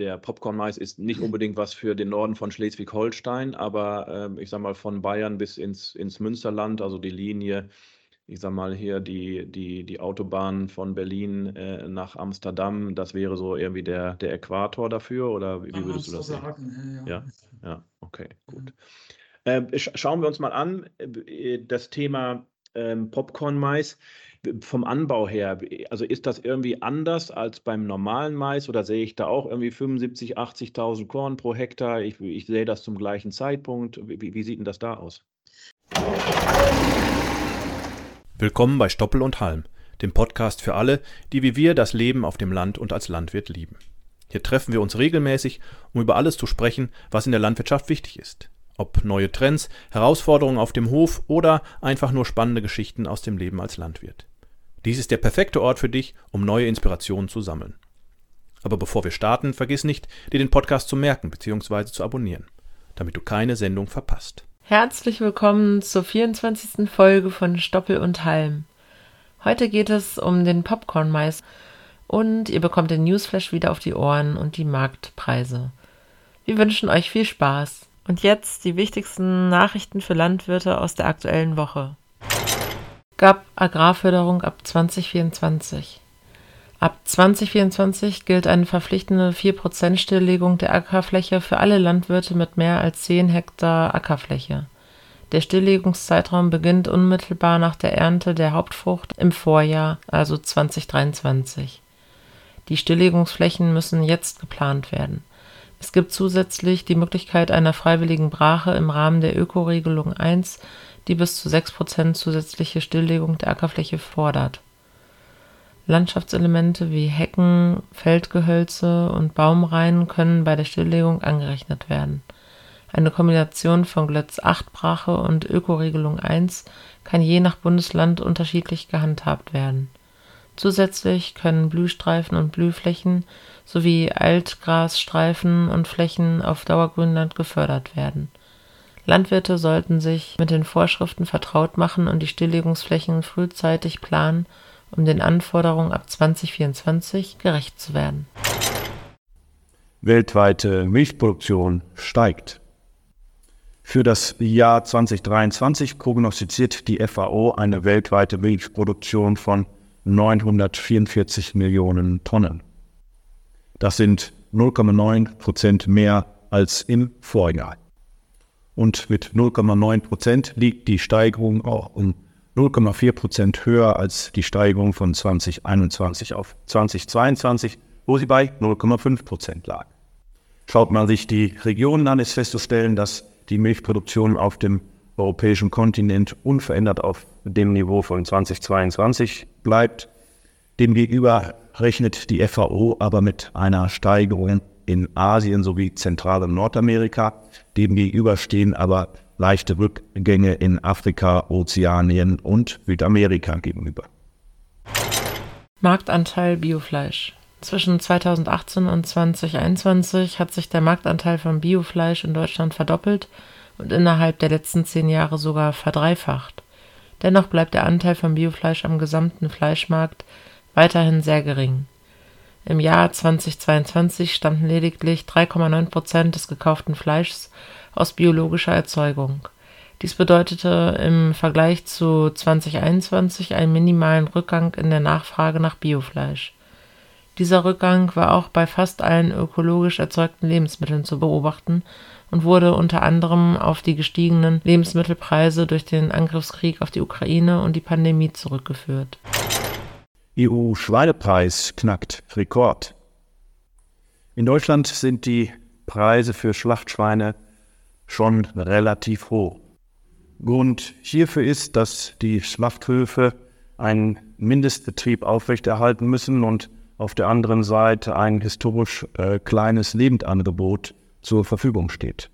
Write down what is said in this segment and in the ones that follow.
der Popcorn-Mais ist nicht unbedingt was für den Norden von Schleswig-Holstein, aber ähm, ich sage mal von Bayern bis ins, ins Münsterland, also die Linie, ich sage mal hier die, die, die Autobahn von Berlin äh, nach Amsterdam, das wäre so irgendwie der, der Äquator dafür oder wie, wie würdest du das? Sagen, ja, ja, ja, okay, gut. Äh, sch schauen wir uns mal an, äh, das Thema ähm, Popcorn-Mais vom Anbau her, also ist das irgendwie anders als beim normalen Mais oder sehe ich da auch irgendwie 75, 80.000 Korn pro Hektar? Ich, ich, sehe das zum gleichen Zeitpunkt. Wie, wie sieht denn das da aus? Willkommen bei Stoppel und Halm, dem Podcast für alle, die wie wir das Leben auf dem Land und als Landwirt lieben. Hier treffen wir uns regelmäßig, um über alles zu sprechen, was in der Landwirtschaft wichtig ist. Ob neue Trends, Herausforderungen auf dem Hof oder einfach nur spannende Geschichten aus dem Leben als Landwirt. Dies ist der perfekte Ort für dich, um neue Inspirationen zu sammeln. Aber bevor wir starten, vergiss nicht, dir den Podcast zu merken bzw. zu abonnieren, damit du keine Sendung verpasst. Herzlich willkommen zur 24. Folge von Stoppel und Halm. Heute geht es um den Popcorn-Mais und ihr bekommt den Newsflash wieder auf die Ohren und die Marktpreise. Wir wünschen euch viel Spaß. Und jetzt die wichtigsten Nachrichten für Landwirte aus der aktuellen Woche gab Agrarförderung ab 2024. Ab 2024 gilt eine verpflichtende 4% Stilllegung der Ackerfläche für alle Landwirte mit mehr als 10 Hektar Ackerfläche. Der Stilllegungszeitraum beginnt unmittelbar nach der Ernte der Hauptfrucht im Vorjahr, also 2023. Die Stilllegungsflächen müssen jetzt geplant werden. Es gibt zusätzlich die Möglichkeit einer freiwilligen Brache im Rahmen der Ökoregelung 1 die bis zu 6% zusätzliche Stilllegung der Ackerfläche fordert. Landschaftselemente wie Hecken, Feldgehölze und Baumreihen können bei der Stilllegung angerechnet werden. Eine Kombination von Glötz 8 Brache und Ökoregelung 1 kann je nach Bundesland unterschiedlich gehandhabt werden. Zusätzlich können Blühstreifen und Blühflächen sowie Altgrasstreifen und Flächen auf Dauergrünland gefördert werden Landwirte sollten sich mit den Vorschriften vertraut machen und die Stilllegungsflächen frühzeitig planen, um den Anforderungen ab 2024 gerecht zu werden. Weltweite Milchproduktion steigt. Für das Jahr 2023 prognostiziert die FAO eine weltweite Milchproduktion von 944 Millionen Tonnen. Das sind 0,9 Prozent mehr als im Vorjahr und mit 0,9 Prozent liegt die Steigerung auch um 0,4 Prozent höher als die Steigerung von 2021 auf 2022, wo sie bei 0,5 Prozent lag. Schaut man sich die Regionen an, ist festzustellen, dass die Milchproduktion auf dem europäischen Kontinent unverändert auf dem Niveau von 2022 bleibt. Demgegenüber rechnet die FAO aber mit einer Steigerung in Asien sowie Zentral- und Nordamerika. Demgegenüber stehen aber leichte Rückgänge in Afrika, Ozeanien und Südamerika gegenüber. Marktanteil Biofleisch. Zwischen 2018 und 2021 hat sich der Marktanteil von Biofleisch in Deutschland verdoppelt und innerhalb der letzten zehn Jahre sogar verdreifacht. Dennoch bleibt der Anteil von Biofleisch am gesamten Fleischmarkt weiterhin sehr gering. Im Jahr 2022 stammten lediglich 3,9 Prozent des gekauften Fleischs aus biologischer Erzeugung. Dies bedeutete im Vergleich zu 2021 einen minimalen Rückgang in der Nachfrage nach Biofleisch. Dieser Rückgang war auch bei fast allen ökologisch erzeugten Lebensmitteln zu beobachten und wurde unter anderem auf die gestiegenen Lebensmittelpreise durch den Angriffskrieg auf die Ukraine und die Pandemie zurückgeführt EU-Schweinepreis knackt Rekord. In Deutschland sind die Preise für Schlachtschweine schon relativ hoch. Grund hierfür ist, dass die Schlachthöfe einen Mindestbetrieb aufrechterhalten müssen und auf der anderen Seite ein historisch äh, kleines Lebendangebot zur Verfügung steht.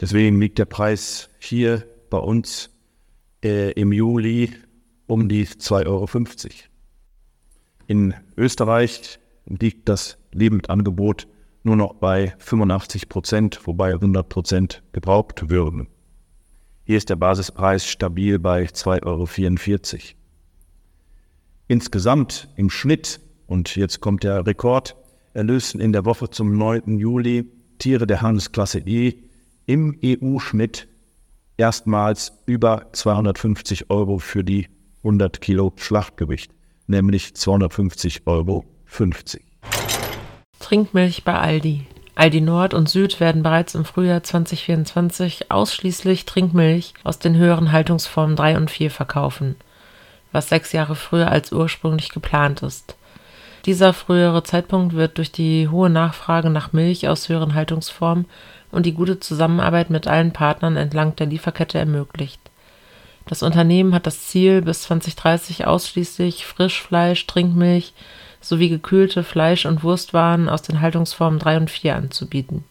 Deswegen liegt der Preis hier bei uns äh, im Juli um die 2,50 Euro. In Österreich liegt das Lebendangebot nur noch bei 85 Prozent, wobei 100 Prozent gebraucht würden. Hier ist der Basispreis stabil bei 2,44 Euro. Insgesamt im Schnitt, und jetzt kommt der Rekord, erlösten in der Woche zum 9. Juli Tiere der Handelsklasse E im EU-Schnitt erstmals über 250 Euro für die 100 Kilo Schlachtgewicht, nämlich 250,50 Euro. Trinkmilch bei Aldi. Aldi Nord und Süd werden bereits im Frühjahr 2024 ausschließlich Trinkmilch aus den höheren Haltungsformen 3 und 4 verkaufen, was sechs Jahre früher als ursprünglich geplant ist. Dieser frühere Zeitpunkt wird durch die hohe Nachfrage nach Milch aus höheren Haltungsformen und die gute Zusammenarbeit mit allen Partnern entlang der Lieferkette ermöglicht. Das Unternehmen hat das Ziel, bis 2030 ausschließlich Frischfleisch, Trinkmilch sowie gekühlte Fleisch- und Wurstwaren aus den Haltungsformen 3 und 4 anzubieten.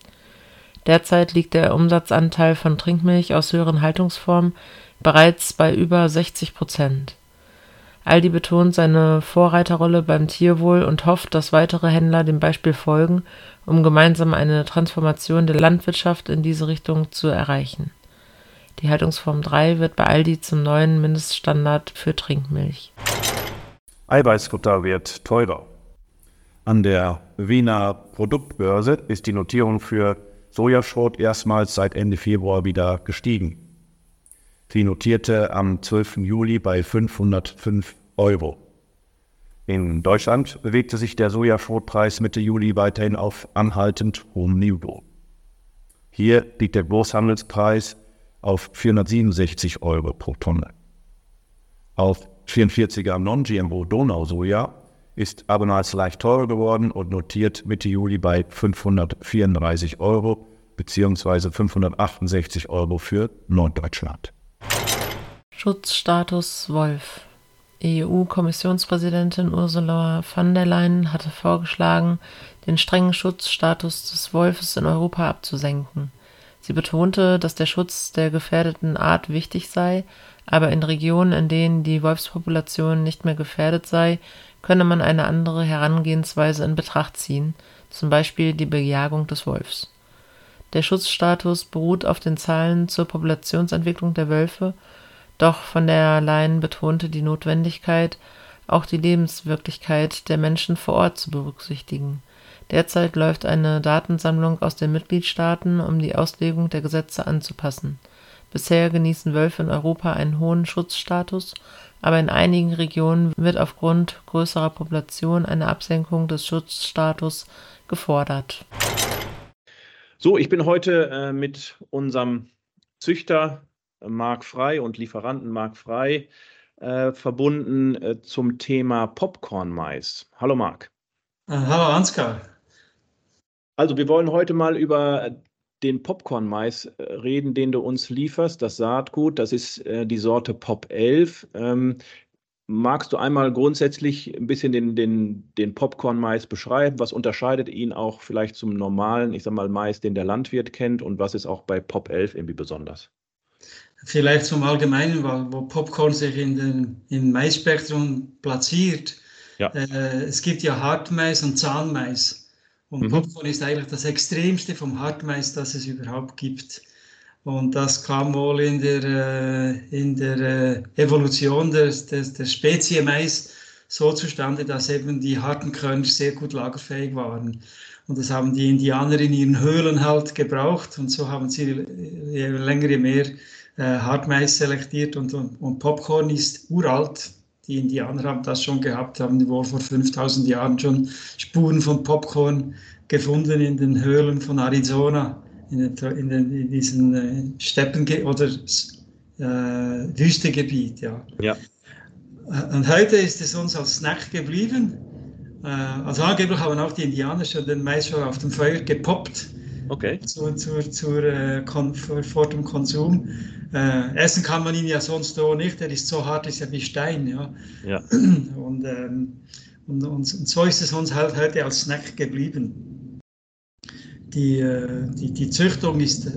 Derzeit liegt der Umsatzanteil von Trinkmilch aus höheren Haltungsformen bereits bei über 60 Prozent. Aldi betont seine Vorreiterrolle beim Tierwohl und hofft, dass weitere Händler dem Beispiel folgen, um gemeinsam eine Transformation der Landwirtschaft in diese Richtung zu erreichen. Die Haltungsform 3 wird bei Aldi zum neuen Mindeststandard für Trinkmilch. Eiweißfutter wird teurer. An der Wiener Produktbörse ist die Notierung für Sojaschrot erstmals seit Ende Februar wieder gestiegen. Sie notierte am 12. Juli bei 505 Euro. In Deutschland bewegte sich der Sojaschrotpreis Mitte Juli weiterhin auf anhaltend hohem Niveau. Hier liegt der Großhandelspreis auf 467 Euro pro Tonne. Auf 44er Non-GMO Donausoja ist abermals leicht teurer geworden und notiert Mitte Juli bei 534 Euro bzw. 568 Euro für Norddeutschland. Schutzstatus Wolf. EU-Kommissionspräsidentin Ursula von der Leyen hatte vorgeschlagen, den strengen Schutzstatus des Wolfes in Europa abzusenken. Sie betonte, dass der Schutz der gefährdeten Art wichtig sei, aber in Regionen, in denen die Wolfspopulation nicht mehr gefährdet sei, könne man eine andere Herangehensweise in Betracht ziehen, zum Beispiel die Bejagung des Wolfs. Der Schutzstatus beruht auf den Zahlen zur Populationsentwicklung der Wölfe, doch von der Leyen betonte die Notwendigkeit, auch die Lebenswirklichkeit der Menschen vor Ort zu berücksichtigen. Derzeit läuft eine Datensammlung aus den Mitgliedstaaten, um die Auslegung der Gesetze anzupassen. Bisher genießen Wölfe in Europa einen hohen Schutzstatus, aber in einigen Regionen wird aufgrund größerer Population eine Absenkung des Schutzstatus gefordert. So, ich bin heute äh, mit unserem Züchter äh, Marc Frei und Lieferanten Marc Frei äh, verbunden äh, zum Thema Popcorn-Mais. Hallo Marc. Äh, hallo Ansgar. Also wir wollen heute mal über den Popcorn-Mais äh, reden, den du uns lieferst, das Saatgut. Das ist äh, die Sorte Pop 11. Ähm, magst du einmal grundsätzlich ein bisschen den, den, den Popcorn-Mais beschreiben? Was unterscheidet ihn auch vielleicht zum normalen, ich sag mal, Mais, den der Landwirt kennt? Und was ist auch bei Pop 11 irgendwie besonders? Vielleicht zum Allgemeinen, wo Popcorn sich in den, im Maisspektrum platziert. Ja. Äh, es gibt ja Hartmais und Zahnmais. Und mhm. Popcorn ist eigentlich das Extremste vom Hartmais, das es überhaupt gibt. Und das kam wohl in der, äh, in der äh, Evolution des, des, der Spezie Mais so zustande, dass eben die harten Körner sehr gut lagerfähig waren. Und das haben die Indianer in ihren Höhlen halt gebraucht und so haben sie je länger, je mehr äh, Hartmais selektiert und, und, und Popcorn ist uralt, die Indianer haben das schon gehabt, haben wohl vor 5000 Jahren schon Spuren von Popcorn gefunden in den Höhlen von Arizona, in, den, in, den, in diesen äh, Steppen- oder äh, Wüstegebiet. Ja. ja. Äh, und heute ist es uns als Snack geblieben. Äh, also angeblich haben auch die Indianer schon den Mais schon auf dem Feuer gepoppt. Okay. Zur, zur, zur, äh, vor, vor dem Konsum. Äh, essen kann man ihn ja sonst so nicht, er ist so hart, ist ja wie Stein. Ja. ja. Und, ähm, und, und, und, so ist es uns halt heute als Snack geblieben. Die, äh, die, die Züchtung ist, äh,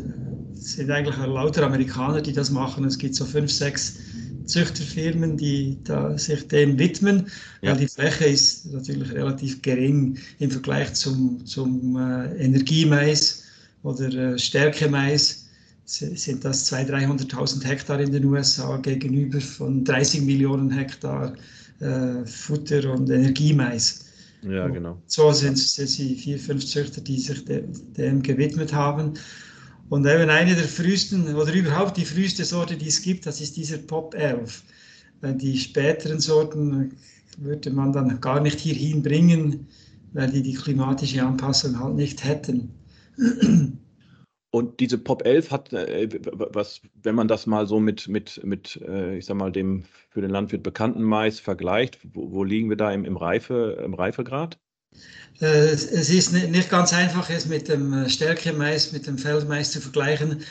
sind eigentlich lauter Amerikaner, die das machen. Es gibt so fünf, sechs Züchterfirmen, die da sich dem widmen, ja. weil die Fläche ist natürlich relativ gering im Vergleich zum, zum äh, Energiemais oder äh, Stärkemais sind das 200.000, 300.000 Hektar in den USA gegenüber von 30 Millionen Hektar äh, Futter- und Energiemais. Ja, genau. So sind es die vier, fünf Züchter, die sich dem gewidmet haben. Und eben eine der frühesten, oder überhaupt die früheste Sorte, die es gibt, das ist dieser Pop 11. Die späteren Sorten würde man dann gar nicht hierhin bringen, weil die die klimatische Anpassung halt nicht hätten. Und diese Pop 11 hat, äh, was, wenn man das mal so mit, mit, mit äh, ich sag mal, dem für den Landwirt bekannten Mais vergleicht, wo, wo liegen wir da im, im, Reife, im Reifegrad? Äh, es ist nicht ganz einfach, es mit dem Stärke-Mais, mit dem Feldmais zu vergleichen.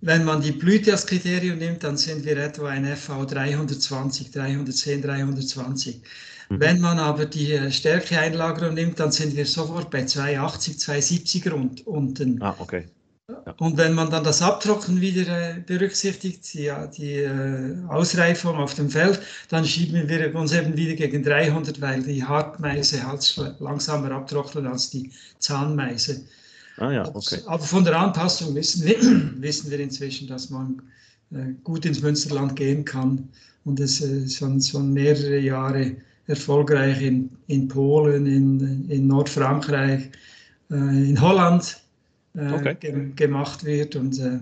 Wenn man die Blüte als Kriterium nimmt, dann sind wir etwa ein FV 320, 310, 320. Mhm. Wenn man aber die Stärkeeinlagerung nimmt, dann sind wir sofort bei 280, 270 rund unten. Ah, okay. Und wenn man dann das Abtrocknen wieder äh, berücksichtigt, die, die äh, Ausreifung auf dem Feld, dann schieben wir uns eben wieder gegen 300, weil die Hartmeise halt langsamer abtrocknen als die Zahnmeise. Ah ja, okay. Aber von der Anpassung wissen wir, wissen wir inzwischen, dass man äh, gut ins Münsterland gehen kann und es schon, schon mehrere Jahre erfolgreich in, in Polen, in, in Nordfrankreich, in Holland äh, okay. ge gemacht wird. Und äh,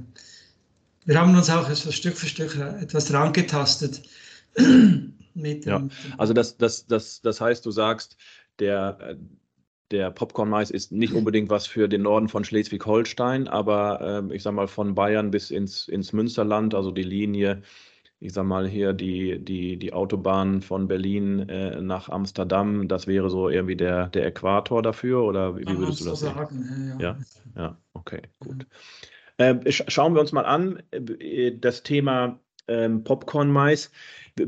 wir haben uns auch so Stück für Stück äh, etwas dran getastet. mit, ja, also das, das, das, das heißt, du sagst, der, der Popcorn-Mais ist nicht unbedingt was für den Norden von Schleswig-Holstein, aber äh, ich sage mal von Bayern bis ins, ins Münsterland, also die Linie ich sag mal hier die, die, die Autobahn von Berlin äh, nach Amsterdam, das wäre so irgendwie der, der Äquator dafür oder wie, wie würdest du das sagen? Ja, ja, ja, okay, gut. Äh, schauen wir uns mal an, äh, das Thema ähm, Popcorn-Mais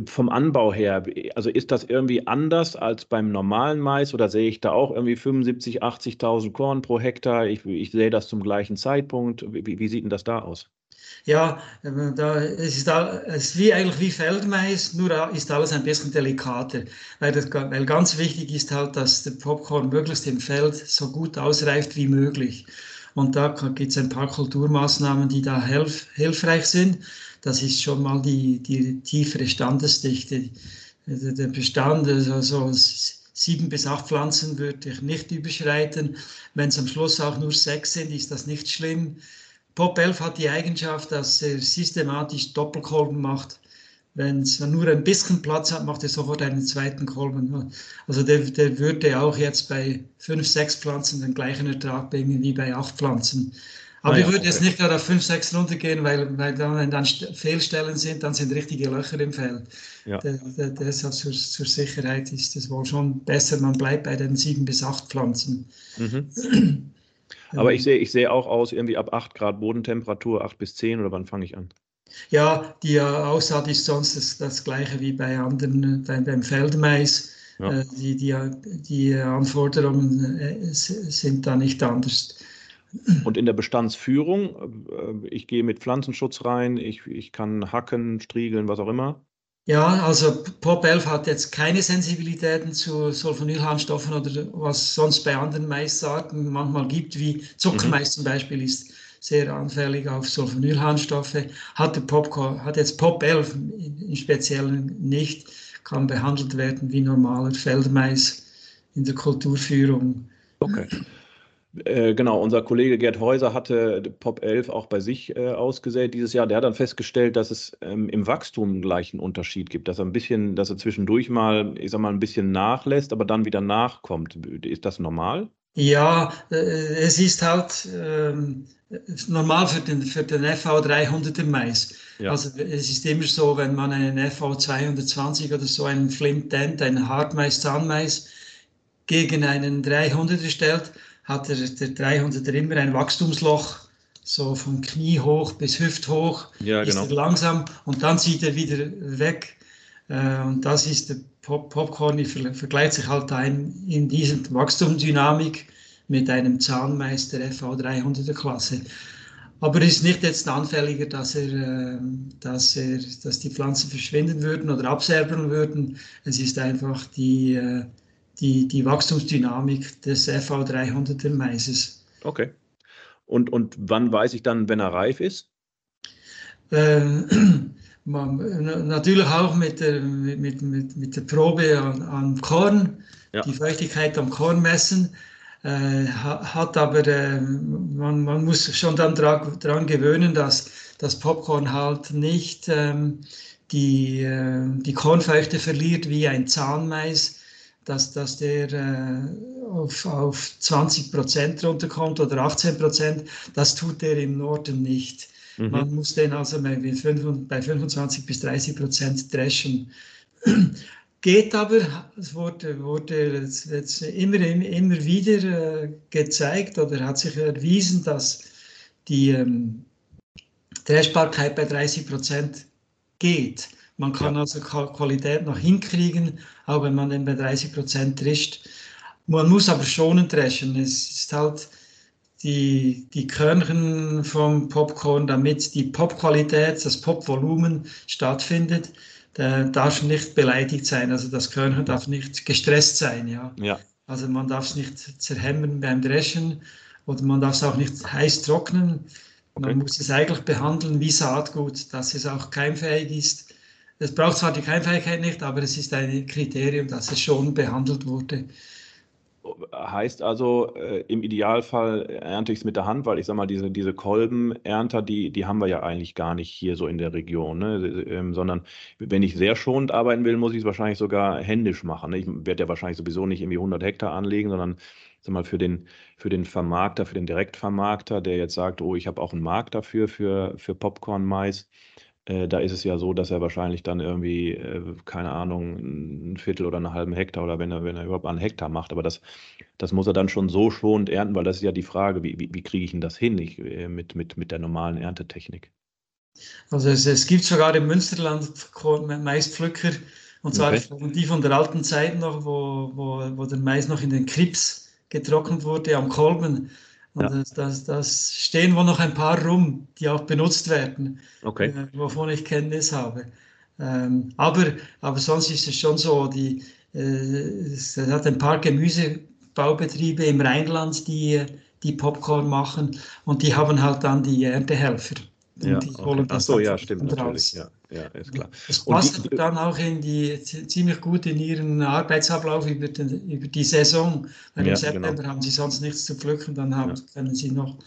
vom Anbau her, also ist das irgendwie anders als beim normalen Mais oder sehe ich da auch irgendwie 75, 80.000 Korn pro Hektar? Ich, ich sehe das zum gleichen Zeitpunkt. Wie, wie sieht denn das da aus? Ja, da, es, ist all, es ist wie eigentlich wie Feldmais, nur ist alles ein bisschen delikater. Weil, das, weil ganz wichtig ist halt, dass der Popcorn möglichst im Feld so gut ausreift wie möglich. Und da gibt es ein paar Kulturmaßnahmen, die da hilf, hilfreich sind. Das ist schon mal die, die tiefere Standesdichte. Der Bestand, also so sieben bis acht Pflanzen würde ich nicht überschreiten. Wenn es am Schluss auch nur sechs sind, ist das nicht schlimm. Pop 11 hat die Eigenschaft, dass er systematisch Doppelkolben macht. Wenn es nur ein bisschen Platz hat, macht er sofort einen zweiten Kolben. Also der, der würde auch jetzt bei fünf, sechs Pflanzen den gleichen Ertrag bringen wie bei acht Pflanzen. Aber ah, ich würde okay. jetzt nicht gerade auf fünf, sechs runtergehen, weil, weil dann, wenn dann Fehlstellen sind, dann sind richtige Löcher im Feld. Ja. deshalb zur, zur, Sicherheit ist es wohl schon besser, man bleibt bei den sieben bis acht Pflanzen. Mhm. Aber ich sehe ich seh auch aus, irgendwie ab 8 Grad Bodentemperatur, 8 bis 10 oder wann fange ich an? Ja, die Aussaat ist sonst das, das gleiche wie bei anderen, beim, beim Feldmais. Ja. Äh, die, die, die Anforderungen äh, sind da nicht anders. Und in der Bestandsführung, äh, ich gehe mit Pflanzenschutz rein, ich, ich kann hacken, striegeln, was auch immer. Ja, also Pop 11 hat jetzt keine Sensibilitäten zu Sulfonylharnstoffen oder was sonst bei anderen Maisarten manchmal gibt, wie Zuckermais mhm. zum Beispiel ist sehr anfällig auf Sulfonylharnstoffe. Hat, der Pop, hat jetzt Pop 11 im Speziellen nicht, kann behandelt werden wie normaler Feldmais in der Kulturführung. Okay. Äh, genau, unser Kollege Gerd Häuser hatte Pop 11 auch bei sich äh, ausgesät dieses Jahr. Der hat dann festgestellt, dass es ähm, im Wachstum gleich einen Unterschied gibt, dass er ein bisschen, dass er zwischendurch mal, ich sag mal, ein bisschen nachlässt, aber dann wieder nachkommt. Ist das normal? Ja, äh, es ist halt ähm, normal für den, für den FV 300er Mais. Ja. Also es ist immer so, wenn man einen FV 220 oder so einen Flint Dent, einen Hartmais, Zahnmais gegen einen 300er stellt, hat der, der 300er immer ein Wachstumsloch, so von Knie hoch bis Hüft hoch, ja, ist genau. er langsam und dann zieht er wieder weg. Äh, und das ist der Pop Popcorn, ich vergleicht sich halt ein in dieser Wachstumsdynamik mit einem Zahnmeister FV300er Klasse. Aber ist nicht jetzt anfälliger, dass, er, äh, dass, er, dass die Pflanzen verschwinden würden oder abserbeln würden. Es ist einfach die, äh, die, die Wachstumsdynamik des FV300er Maises. Okay. Und, und wann weiß ich dann, wenn er reif ist? Äh, man, natürlich auch mit der, mit, mit, mit der Probe an, an Korn, ja. die Feuchtigkeit am Korn messen. Äh, hat aber, äh, man, man muss schon dann daran gewöhnen, dass das Popcorn halt nicht ähm, die, äh, die Kornfeuchte verliert wie ein Zahnmais, dass, dass der äh, auf, auf 20 Prozent runterkommt oder 18 Prozent. Das tut er im Norden nicht. Mhm. Man muss den also bei 25 bis 30 Prozent dreschen. Geht aber, es wurde, wurde jetzt immer, immer wieder äh, gezeigt oder hat sich erwiesen, dass die ähm, Dreschbarkeit bei 30 Prozent geht. Man kann also Qualität noch hinkriegen, auch wenn man den bei 30 Prozent drischt. Man muss aber schonend dreschen. Es ist halt die, die Körnchen vom Popcorn, damit die Popqualität, das Popvolumen stattfindet, der darf nicht beleidigt sein. Also das Körnchen darf nicht gestresst sein. Ja. ja. Also man darf es nicht zerhämmern beim Dreschen oder man darf es auch nicht heiß trocknen. Okay. Man muss es eigentlich behandeln wie Saatgut, dass es auch keimfähig ist. Es braucht zwar die Keimfähigkeit nicht, aber es ist ein Kriterium, dass es schon behandelt wurde. Heißt also, äh, im Idealfall ernte ich es mit der Hand, weil ich sage mal, diese, diese Kolbenernter, die, die haben wir ja eigentlich gar nicht hier so in der Region, ne? ähm, sondern wenn ich sehr schonend arbeiten will, muss ich es wahrscheinlich sogar händisch machen. Ne? Ich werde ja wahrscheinlich sowieso nicht irgendwie 100 Hektar anlegen, sondern sag mal, für den, für den Vermarkter, für den Direktvermarkter, der jetzt sagt, oh, ich habe auch einen Markt dafür, für, für Popcorn-Mais, äh, da ist es ja so, dass er wahrscheinlich dann irgendwie, äh, keine Ahnung, ein Viertel oder einen halben Hektar oder wenn er, wenn er überhaupt einen Hektar macht. Aber das, das muss er dann schon so schonend ernten, weil das ist ja die Frage, wie, wie, wie kriege ich denn das hin ich, äh, mit, mit, mit der normalen Erntetechnik? Also es, es gibt sogar im Münsterland Maispflücker, und zwar okay. die von der alten Zeit noch, wo, wo, wo der Mais noch in den Krips getrocknet wurde am Kolben. Und ja. das, das, das, stehen wohl noch ein paar rum, die auch benutzt werden, okay. äh, wovon ich Kenntnis habe. Ähm, aber, aber sonst ist es schon so, die, äh, es hat ein paar Gemüsebaubetriebe im Rheinland, die, die Popcorn machen und die haben halt dann die Erntehelfer. Ja, okay. Ach so, ja, stimmt natürlich. Ja, ja, ist klar. Es passt die, dann auch in die, ziemlich gut in ihren Arbeitsablauf über, den, über die Saison. Weil ja, im September genau. haben sie sonst nichts zu pflücken, dann haben, ja. können sie noch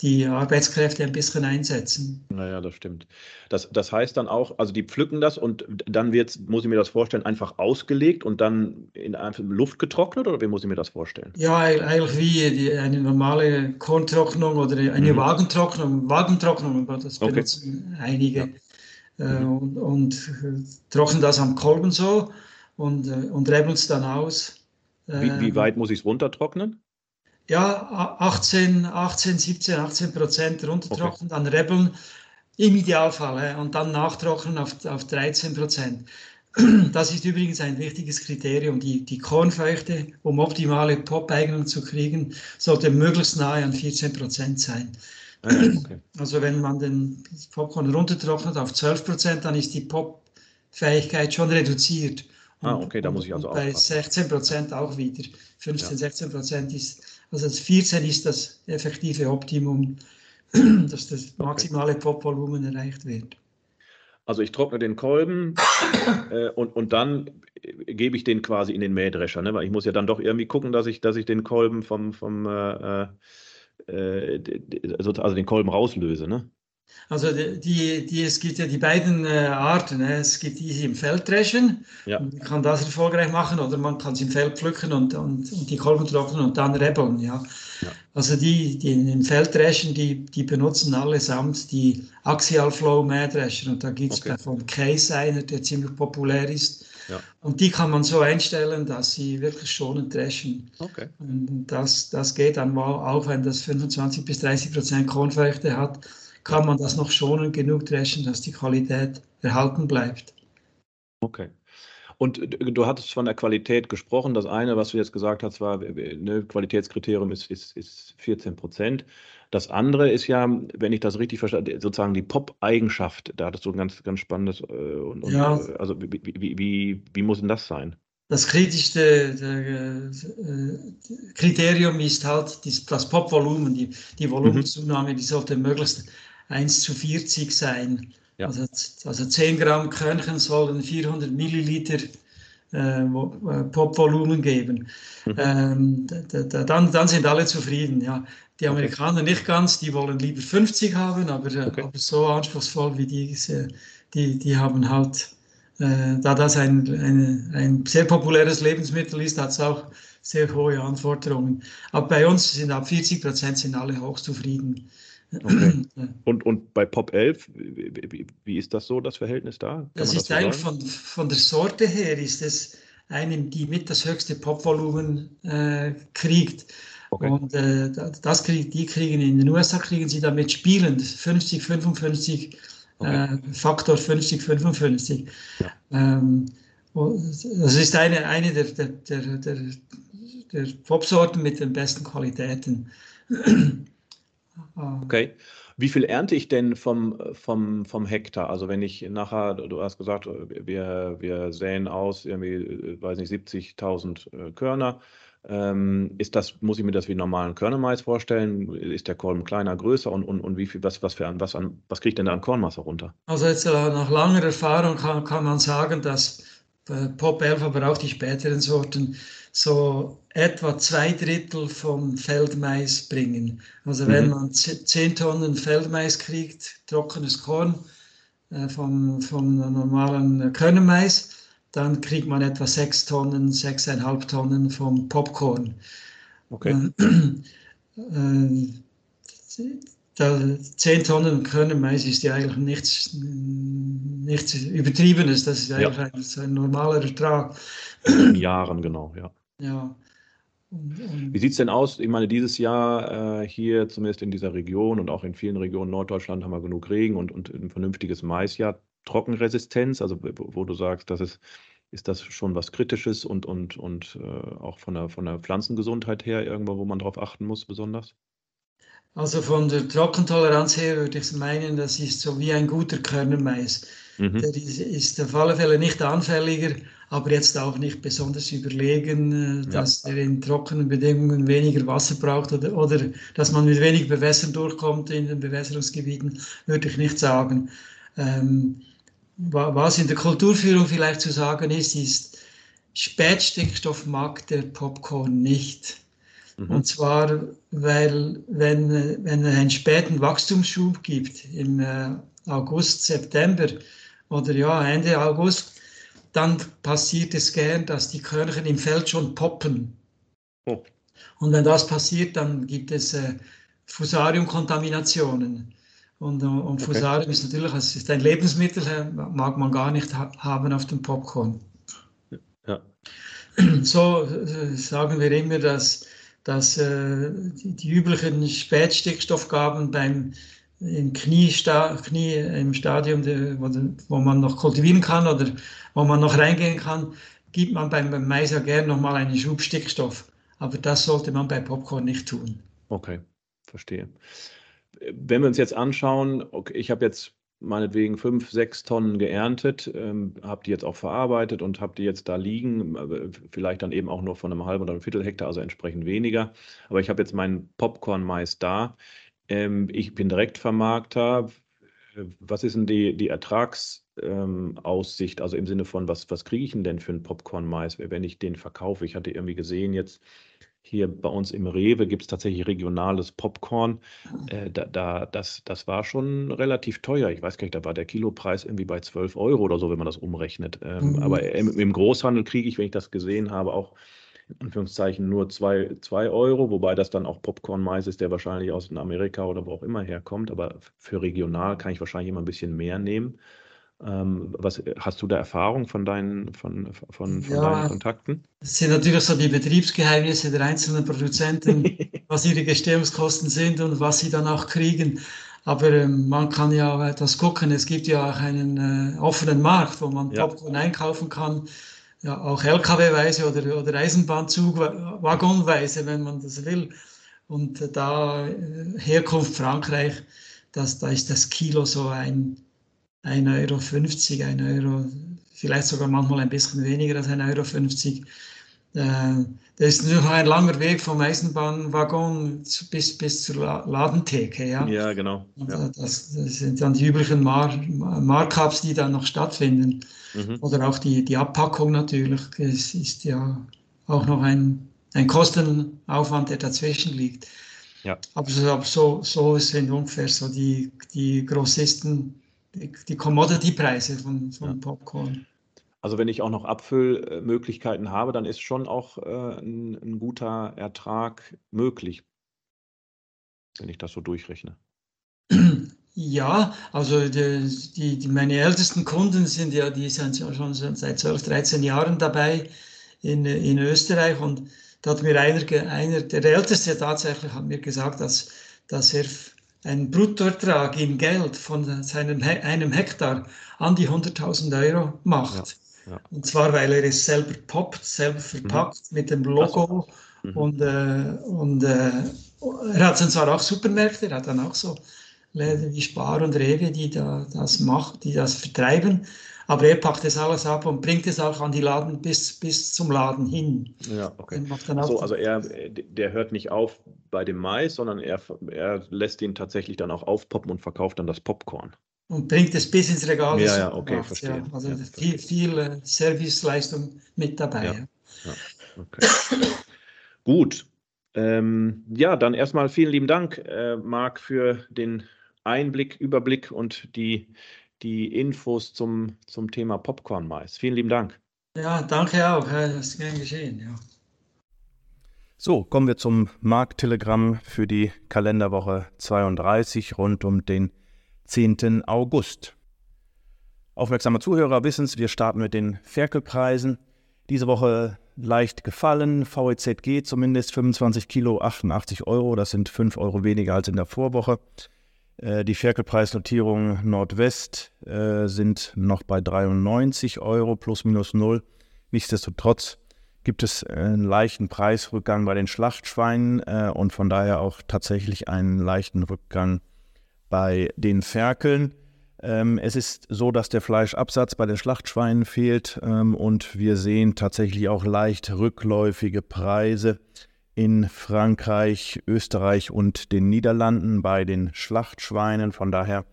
die Arbeitskräfte ein bisschen einsetzen. Naja, das stimmt. Das, das heißt dann auch, also die pflücken das und dann wird, muss ich mir das vorstellen, einfach ausgelegt und dann in Luft getrocknet oder wie muss ich mir das vorstellen? Ja, eigentlich wie die, eine normale Korntrocknung oder eine mhm. Wagentrocknung. Wagentrocknung, das benutzen okay. einige. Ja. Mhm. und, und äh, trocknen das am Kolben so und, äh, und rebeln es dann aus. Wie, wie ähm, weit muss ich es runtertrocknen? Ja, 18, 18, 17, 18 Prozent runtertrocknen, okay. dann rebeln im Idealfall und dann nachtrocknen auf, auf 13 Prozent. Das ist übrigens ein wichtiges Kriterium. Die, die Kornfeuchte, um optimale Pop-Eignung zu kriegen, sollte möglichst nahe an 14 Prozent sein. Ah okay. Also wenn man den Popcorn runtertrocknet auf 12 Prozent, dann ist die Pop-Fähigkeit schon reduziert. Ah, okay, da muss ich also auch. Bei 16 Prozent auch wieder. 15, ja. 16 Prozent ist also 14 ist das effektive Optimum, dass das maximale Popvolumen erreicht wird. Also ich trockne den Kolben äh, und, und dann gebe ich den quasi in den Mähdrescher, ne? weil ich muss ja dann doch irgendwie gucken, dass ich, dass ich den Kolben vom, vom äh, äh, also, also den Kolben rauslöse. Ne? Also die, die, es gibt ja die beiden äh, Arten. Ne? Es gibt die, die im Feld dreschen. Ja. Man kann das erfolgreich machen oder man kann es im Feld pflücken und, und, und die Kolben trocknen und dann rebeln. Ja? ja. Also die, die im Feld dreschen, die, die benutzen allesamt die Axial Flow Mähdrescher. Und da gibt es okay. von Case einer, der ziemlich populär ist. Ja. Und die kann man so einstellen, dass sie wirklich schonend dreschen. Okay. Und das, das geht dann auch, wenn das 25 bis 30 Prozent Kornfeuchte hat kann man das noch schonen genug dreschen, dass die Qualität erhalten bleibt. Okay. Und du hattest von der Qualität gesprochen. Das eine, was du jetzt gesagt hast, war, ne, Qualitätskriterium ist, ist, ist 14 Prozent. Das andere ist ja, wenn ich das richtig verstanden sozusagen die Pop-Eigenschaft. Da hattest du ein ganz, ganz spannendes. Äh, und, ja. Äh, also, wie, wie, wie, wie muss denn das sein? Das kritischste äh, Kriterium ist halt das Pop-Volumen, die, die Volumenzunahme, die sollte möglichst 1 zu 40 sein. Ja. Also, also 10 Gramm Körnchen sollen 400 Milliliter äh, äh, Popvolumen geben. Mhm. Ähm, da, da, dann, dann sind alle zufrieden. Ja. Die Amerikaner okay. nicht ganz, die wollen lieber 50 haben, aber, äh, okay. aber so anspruchsvoll wie diese, die, die haben halt, äh, da das ein, ein, ein sehr populäres Lebensmittel ist, hat es auch sehr hohe Anforderungen. Aber bei uns sind ab 40 Prozent sind alle hochzufrieden. Okay. Und, und bei Pop 11, wie, wie, ist das so, das Verhältnis da? Kann das ist das eigentlich von, von der Sorte her, ist es eine, die mit das höchste Popvolumen äh, kriegt. Okay. Und äh, das krieg, die kriegen in den USA kriegen sie damit spielend 50, 55, okay. äh, Faktor 50, 55. Ja. Ähm, das ist eine, eine der, der, der, der, der Popsorten mit den besten Qualitäten. Okay. Wie viel ernte ich denn vom, vom, vom Hektar? Also wenn ich nachher, du hast gesagt, wir, wir säen aus, irgendwie, weiß nicht, 70.000 Körner. Ähm, ist das, muss ich mir das wie normalen Körnermais vorstellen? Ist der Kolben kleiner, größer und, und, und wie viel, was, was, für, was, an, was kriegt denn da an Kornmasse runter? Also jetzt äh, nach langer Erfahrung kann, kann man sagen, dass äh, Pop 11, aber auch die späteren Sorten so etwa zwei Drittel vom Feldmais bringen. Also wenn mhm. man 10 Tonnen Feldmais kriegt, trockenes Korn äh, vom, vom normalen Körnermais, dann kriegt man etwa 6 Tonnen, 6,5 Tonnen vom Popcorn. Okay. Äh, äh, 10 Tonnen Körnermais ist ja eigentlich nichts, nichts Übertriebenes, das ist eigentlich ja. ein, ein normaler Ertrag. In Jahren, genau, ja. Ja. Und, und Wie sieht es denn aus? Ich meine, dieses Jahr äh, hier, zumindest in dieser Region und auch in vielen Regionen Norddeutschland, haben wir genug Regen und, und ein vernünftiges Maisjahr. Trockenresistenz, also wo du sagst, das ist, ist das schon was Kritisches und, und, und äh, auch von der, von der Pflanzengesundheit her irgendwo, wo man darauf achten muss, besonders? Also von der Trockentoleranz her würde ich meinen, das ist so wie ein guter Körnermais. Mhm. Der ist, ist auf alle Fälle nicht anfälliger, aber jetzt auch nicht besonders überlegen, äh, dass ja. er in trockenen Bedingungen weniger Wasser braucht oder, oder dass man mit wenig Bewässern durchkommt in den Bewässerungsgebieten, würde ich nicht sagen. Ähm, was in der Kulturführung vielleicht zu sagen ist, ist, Spätstickstoff mag der Popcorn nicht. Mhm. Und zwar, weil wenn, wenn es einen späten Wachstumsschub gibt, im äh, August, September oder ja, Ende August, dann passiert es gern, dass die Körnchen im Feld schon poppen. Oh. Und wenn das passiert, dann gibt es äh, Fusarium-Kontaminationen. Und, äh, und okay. Fusarium ist natürlich es ist ein Lebensmittel, äh, mag man gar nicht ha haben auf dem Popcorn. Ja. So äh, sagen wir immer, dass dass äh, die, die, üblichen Spätstickstoffgaben beim im Kniesta Knie, im Stadium, wo, wo, man noch kultivieren kann oder wo man noch reingehen kann, gibt man beim, beim Mais ja gerne nochmal einen Schub Stickstoff. Aber das sollte man bei Popcorn nicht tun. Okay, verstehe. Wenn wir uns jetzt anschauen, okay, ich habe jetzt meinetwegen fünf, sechs Tonnen geerntet, ähm, habe die jetzt auch verarbeitet und habe die jetzt da liegen, vielleicht dann eben auch nur von einem halben oder einem Viertel Hektar, also entsprechend weniger. Aber ich habe jetzt meinen Popcorn-Mais da. Ähm, ich bin Direktvermarkter. Was ist denn die, die Ertragsaussicht, ähm, also im Sinne von, was, was kriege ich denn, denn für einen Popcorn-Mais, wenn ich den verkaufe? Ich hatte irgendwie gesehen jetzt, hier bei uns im Rewe gibt es tatsächlich regionales Popcorn. Äh, da, da, das, das war schon relativ teuer. Ich weiß gar nicht, da war der Kilopreis irgendwie bei 12 Euro oder so, wenn man das umrechnet. Ähm, mhm. Aber im, im Großhandel kriege ich, wenn ich das gesehen habe, auch in Anführungszeichen nur 2 Euro, wobei das dann auch Popcorn-Mais ist, der wahrscheinlich aus Amerika oder wo auch immer herkommt. Aber für regional kann ich wahrscheinlich immer ein bisschen mehr nehmen. Ähm, was, hast du da Erfahrung von deinen, von, von, von ja, deinen Kontakten? Das sind natürlich so die Betriebsgeheimnisse der einzelnen Produzenten, was ihre Gestehungskosten sind und was sie dann auch kriegen. Aber ähm, man kann ja etwas gucken. Es gibt ja auch einen äh, offenen Markt, wo man ja. Popcorn einkaufen kann. Ja, auch LKW-weise oder, oder Eisenbahnzug, Waggonweise, wenn man das will. Und da äh, Herkunft Frankreich, das, da ist das Kilo so ein 1,50 Euro, 1 Euro, vielleicht sogar manchmal ein bisschen weniger als 1,50 Euro. Äh, das ist noch ein langer Weg vom Eisenbahnwaggon bis, bis zur Ladentheke. Ja, ja genau. Ja. Das, das, sind dann die üblichen Mar Markups, die dann noch stattfinden. Mhm. Oder auch die, die Abpackung natürlich. Es ist ja auch noch ein, ein Kostenaufwand, der dazwischen liegt. Ja. Aber, so, aber so, so sind ungefähr so die, die Grossisten, die, die Commodity-Preise von, von ja. Popcorn. Also wenn ich auch noch Abfüllmöglichkeiten habe, dann ist schon auch äh, ein, ein guter Ertrag möglich, wenn ich das so durchrechne. Ja, also die, die, die, meine ältesten Kunden sind ja, die sind ja schon seit 12, 13 Jahren dabei in, in Österreich und da hat mir einer, einer, der Älteste tatsächlich, hat mir gesagt, dass, dass er einen Bruttoertrag in Geld von seinem einem Hektar an die 100.000 Euro macht. Ja, Und zwar, weil er es selber poppt, selber verpackt mhm. mit dem Logo. Mhm. Und, äh, und äh, er hat dann zwar auch Supermärkte, er hat dann auch so Läden wie Spar und Rewe, die da, das machen, die das vertreiben. Aber er packt das alles ab und bringt es auch an die Laden bis, bis zum Laden hin. Ja, okay. so, also er, der hört nicht auf bei dem Mais, sondern er, er lässt ihn tatsächlich dann auch aufpoppen und verkauft dann das Popcorn. Und bringt es bis ins Regal. Ja, ja, okay, macht, verstehe. Ja. Also ja, viel, viel äh, Serviceleistung mit dabei. Ja, ja. okay. Gut. Ähm, ja, dann erstmal vielen lieben Dank, äh, Marc, für den Einblick, Überblick und die die Infos zum, zum Thema Popcorn-Mais. Vielen lieben Dank. Ja, danke auch. Das ist gern geschehen. Ja. So, kommen wir zum Markttelegramm für die Kalenderwoche 32 rund um den 10. August. Aufmerksame Zuhörer wissen es, wir starten mit den Ferkelpreisen. Diese Woche leicht gefallen, VEZG zumindest 25 Kilo, 88 Euro, das sind 5 Euro weniger als in der Vorwoche. Äh, die Ferkelpreisnotierungen Nordwest äh, sind noch bei 93 Euro plus minus null. Nichtsdestotrotz gibt es einen leichten Preisrückgang bei den Schlachtschweinen äh, und von daher auch tatsächlich einen leichten Rückgang bei den Ferkeln. Ähm, es ist so, dass der Fleischabsatz bei den Schlachtschweinen fehlt ähm, und wir sehen tatsächlich auch leicht rückläufige Preise in Frankreich, Österreich und den Niederlanden bei den Schlachtschweinen. Von daher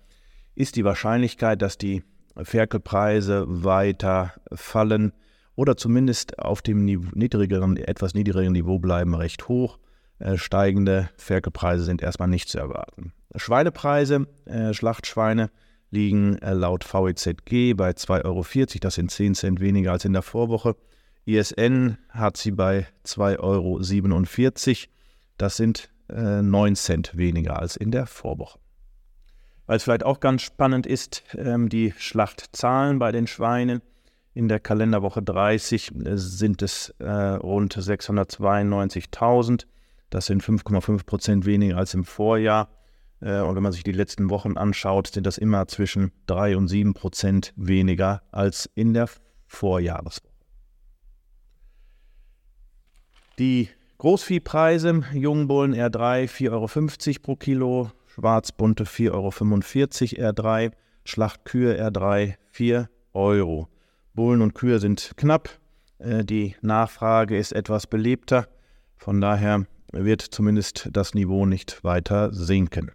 ist die Wahrscheinlichkeit, dass die Ferkelpreise weiter fallen oder zumindest auf dem niedrigeren, etwas niedrigeren Niveau bleiben, recht hoch. Äh, steigende Ferkelpreise sind erstmal nicht zu erwarten. Schweinepreise, äh, Schlachtschweine liegen äh, laut VEZG bei 2,40 Euro, das sind 10 Cent weniger als in der Vorwoche. ISN hat sie bei 2,47 Euro. Das sind äh, 9 Cent weniger als in der Vorwoche. Weil es vielleicht auch ganz spannend ist, ähm, die Schlachtzahlen bei den Schweinen. In der Kalenderwoche 30 äh, sind es äh, rund 692.000. Das sind 5,5 Prozent weniger als im Vorjahr. Äh, und wenn man sich die letzten Wochen anschaut, sind das immer zwischen 3 und 7 Prozent weniger als in der Vorjahreswoche. Die Großviehpreise, Jungbullen R3 4,50 Euro pro Kilo, Schwarzbunte 4,45 Euro R3, Schlachtkühe R3 4 Euro. Bullen und Kühe sind knapp, äh, die Nachfrage ist etwas belebter, von daher wird zumindest das Niveau nicht weiter sinken.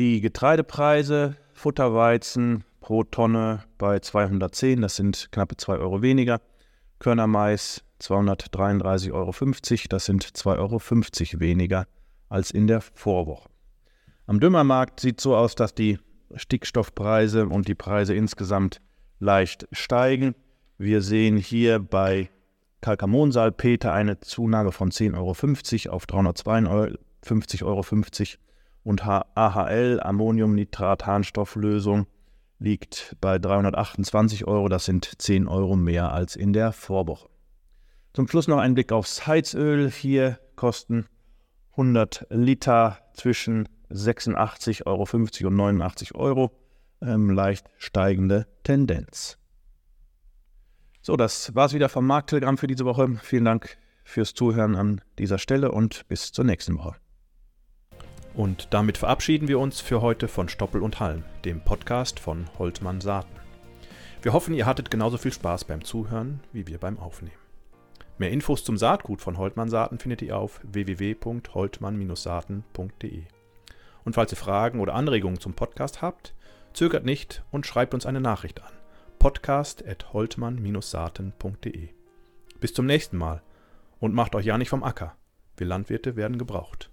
Die Getreidepreise, Futterweizen pro Tonne bei 210, das sind knappe 2 Euro weniger. Körnermais 233,50 Euro, das sind 2,50 Euro weniger als in der Vorwoche. Am Dümmermarkt sieht es so aus, dass die Stickstoffpreise und die Preise insgesamt leicht steigen. Wir sehen hier bei Kalkamonsalpeter eine Zunahme von 10,50 Euro auf 352,50 Euro und AHL, Ammoniumnitrat-Harnstofflösung, liegt bei 328 Euro. Das sind 10 Euro mehr als in der Vorwoche. Zum Schluss noch ein Blick aufs Heizöl. Hier kosten 100 Liter zwischen 86,50 Euro und 89 Euro. Ähm, leicht steigende Tendenz. So, das war's wieder vom Markttelegramm für diese Woche. Vielen Dank fürs Zuhören an dieser Stelle und bis zur nächsten Woche. Und damit verabschieden wir uns für heute von Stoppel und Halm, dem Podcast von Holtmann Saaten. Wir hoffen, ihr hattet genauso viel Spaß beim Zuhören wie wir beim Aufnehmen. Mehr Infos zum Saatgut von Holtmann Saaten findet ihr auf www.holtmann-saaten.de. Und falls ihr Fragen oder Anregungen zum Podcast habt, zögert nicht und schreibt uns eine Nachricht an. podcast.holtmann-saaten.de. Bis zum nächsten Mal und macht euch ja nicht vom Acker. Wir Landwirte werden gebraucht.